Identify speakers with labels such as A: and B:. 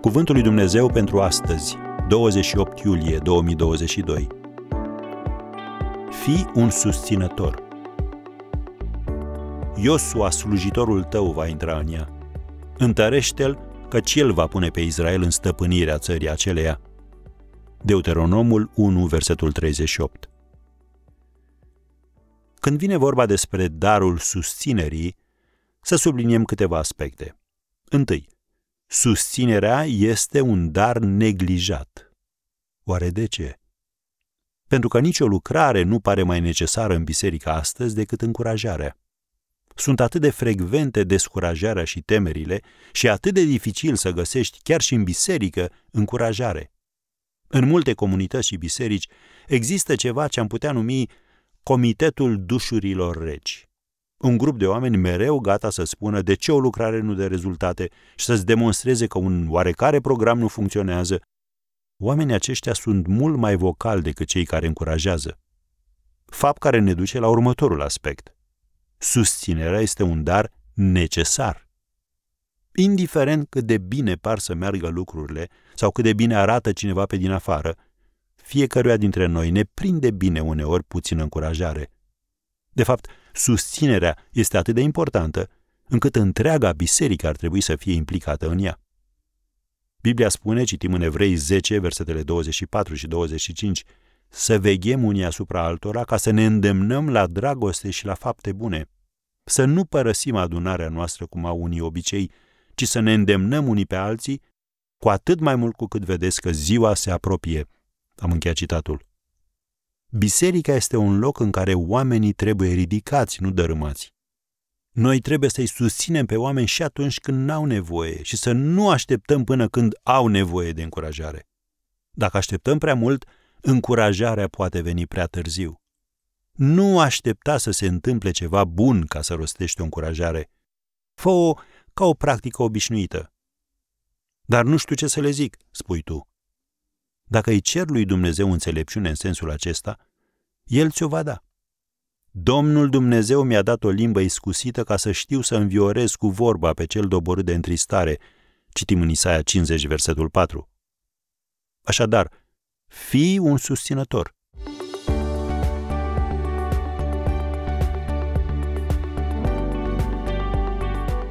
A: Cuvântul lui Dumnezeu pentru astăzi, 28 iulie 2022. Fii un susținător. Iosua, slujitorul tău, va intra în ea. Întărește-l, căci el va pune pe Israel în stăpânirea țării aceleia. Deuteronomul 1, versetul 38. Când vine vorba despre darul susținerii, să subliniem câteva aspecte. Întâi, susținerea este un dar neglijat. Oare de ce? Pentru că nicio lucrare nu pare mai necesară în biserică astăzi decât încurajarea. Sunt atât de frecvente descurajarea și temerile și atât de dificil să găsești chiar și în biserică încurajare. În multe comunități și biserici există ceva ce am putea numi Comitetul Dușurilor Reci un grup de oameni mereu gata să spună de ce o lucrare nu dă rezultate și să-ți demonstreze că un oarecare program nu funcționează, oamenii aceștia sunt mult mai vocali decât cei care încurajează. Fapt care ne duce la următorul aspect. Susținerea este un dar necesar. Indiferent cât de bine par să meargă lucrurile sau cât de bine arată cineva pe din afară, fiecăruia dintre noi ne prinde bine uneori puțină încurajare. De fapt, susținerea este atât de importantă încât întreaga biserică ar trebui să fie implicată în ea. Biblia spune, citim în Evrei 10, versetele 24 și 25, să veghem unii asupra altora ca să ne îndemnăm la dragoste și la fapte bune, să nu părăsim adunarea noastră cum au unii obicei, ci să ne îndemnăm unii pe alții, cu atât mai mult cu cât vedeți că ziua se apropie. Am încheiat citatul. Biserica este un loc în care oamenii trebuie ridicați, nu dărâmați. Noi trebuie să-i susținem pe oameni și atunci când n-au nevoie și să nu așteptăm până când au nevoie de încurajare. Dacă așteptăm prea mult, încurajarea poate veni prea târziu. Nu aștepta să se întâmple ceva bun ca să rostești o încurajare. Fă-o ca o practică obișnuită. Dar nu știu ce să le zic, spui tu. Dacă îi cer lui Dumnezeu înțelepciune în sensul acesta, El ți-o va da. Domnul Dumnezeu mi-a dat o limbă iscusită ca să știu să înviorez cu vorba pe cel doborât de întristare, citim în Isaia 50, versetul 4. Așadar, fii un susținător.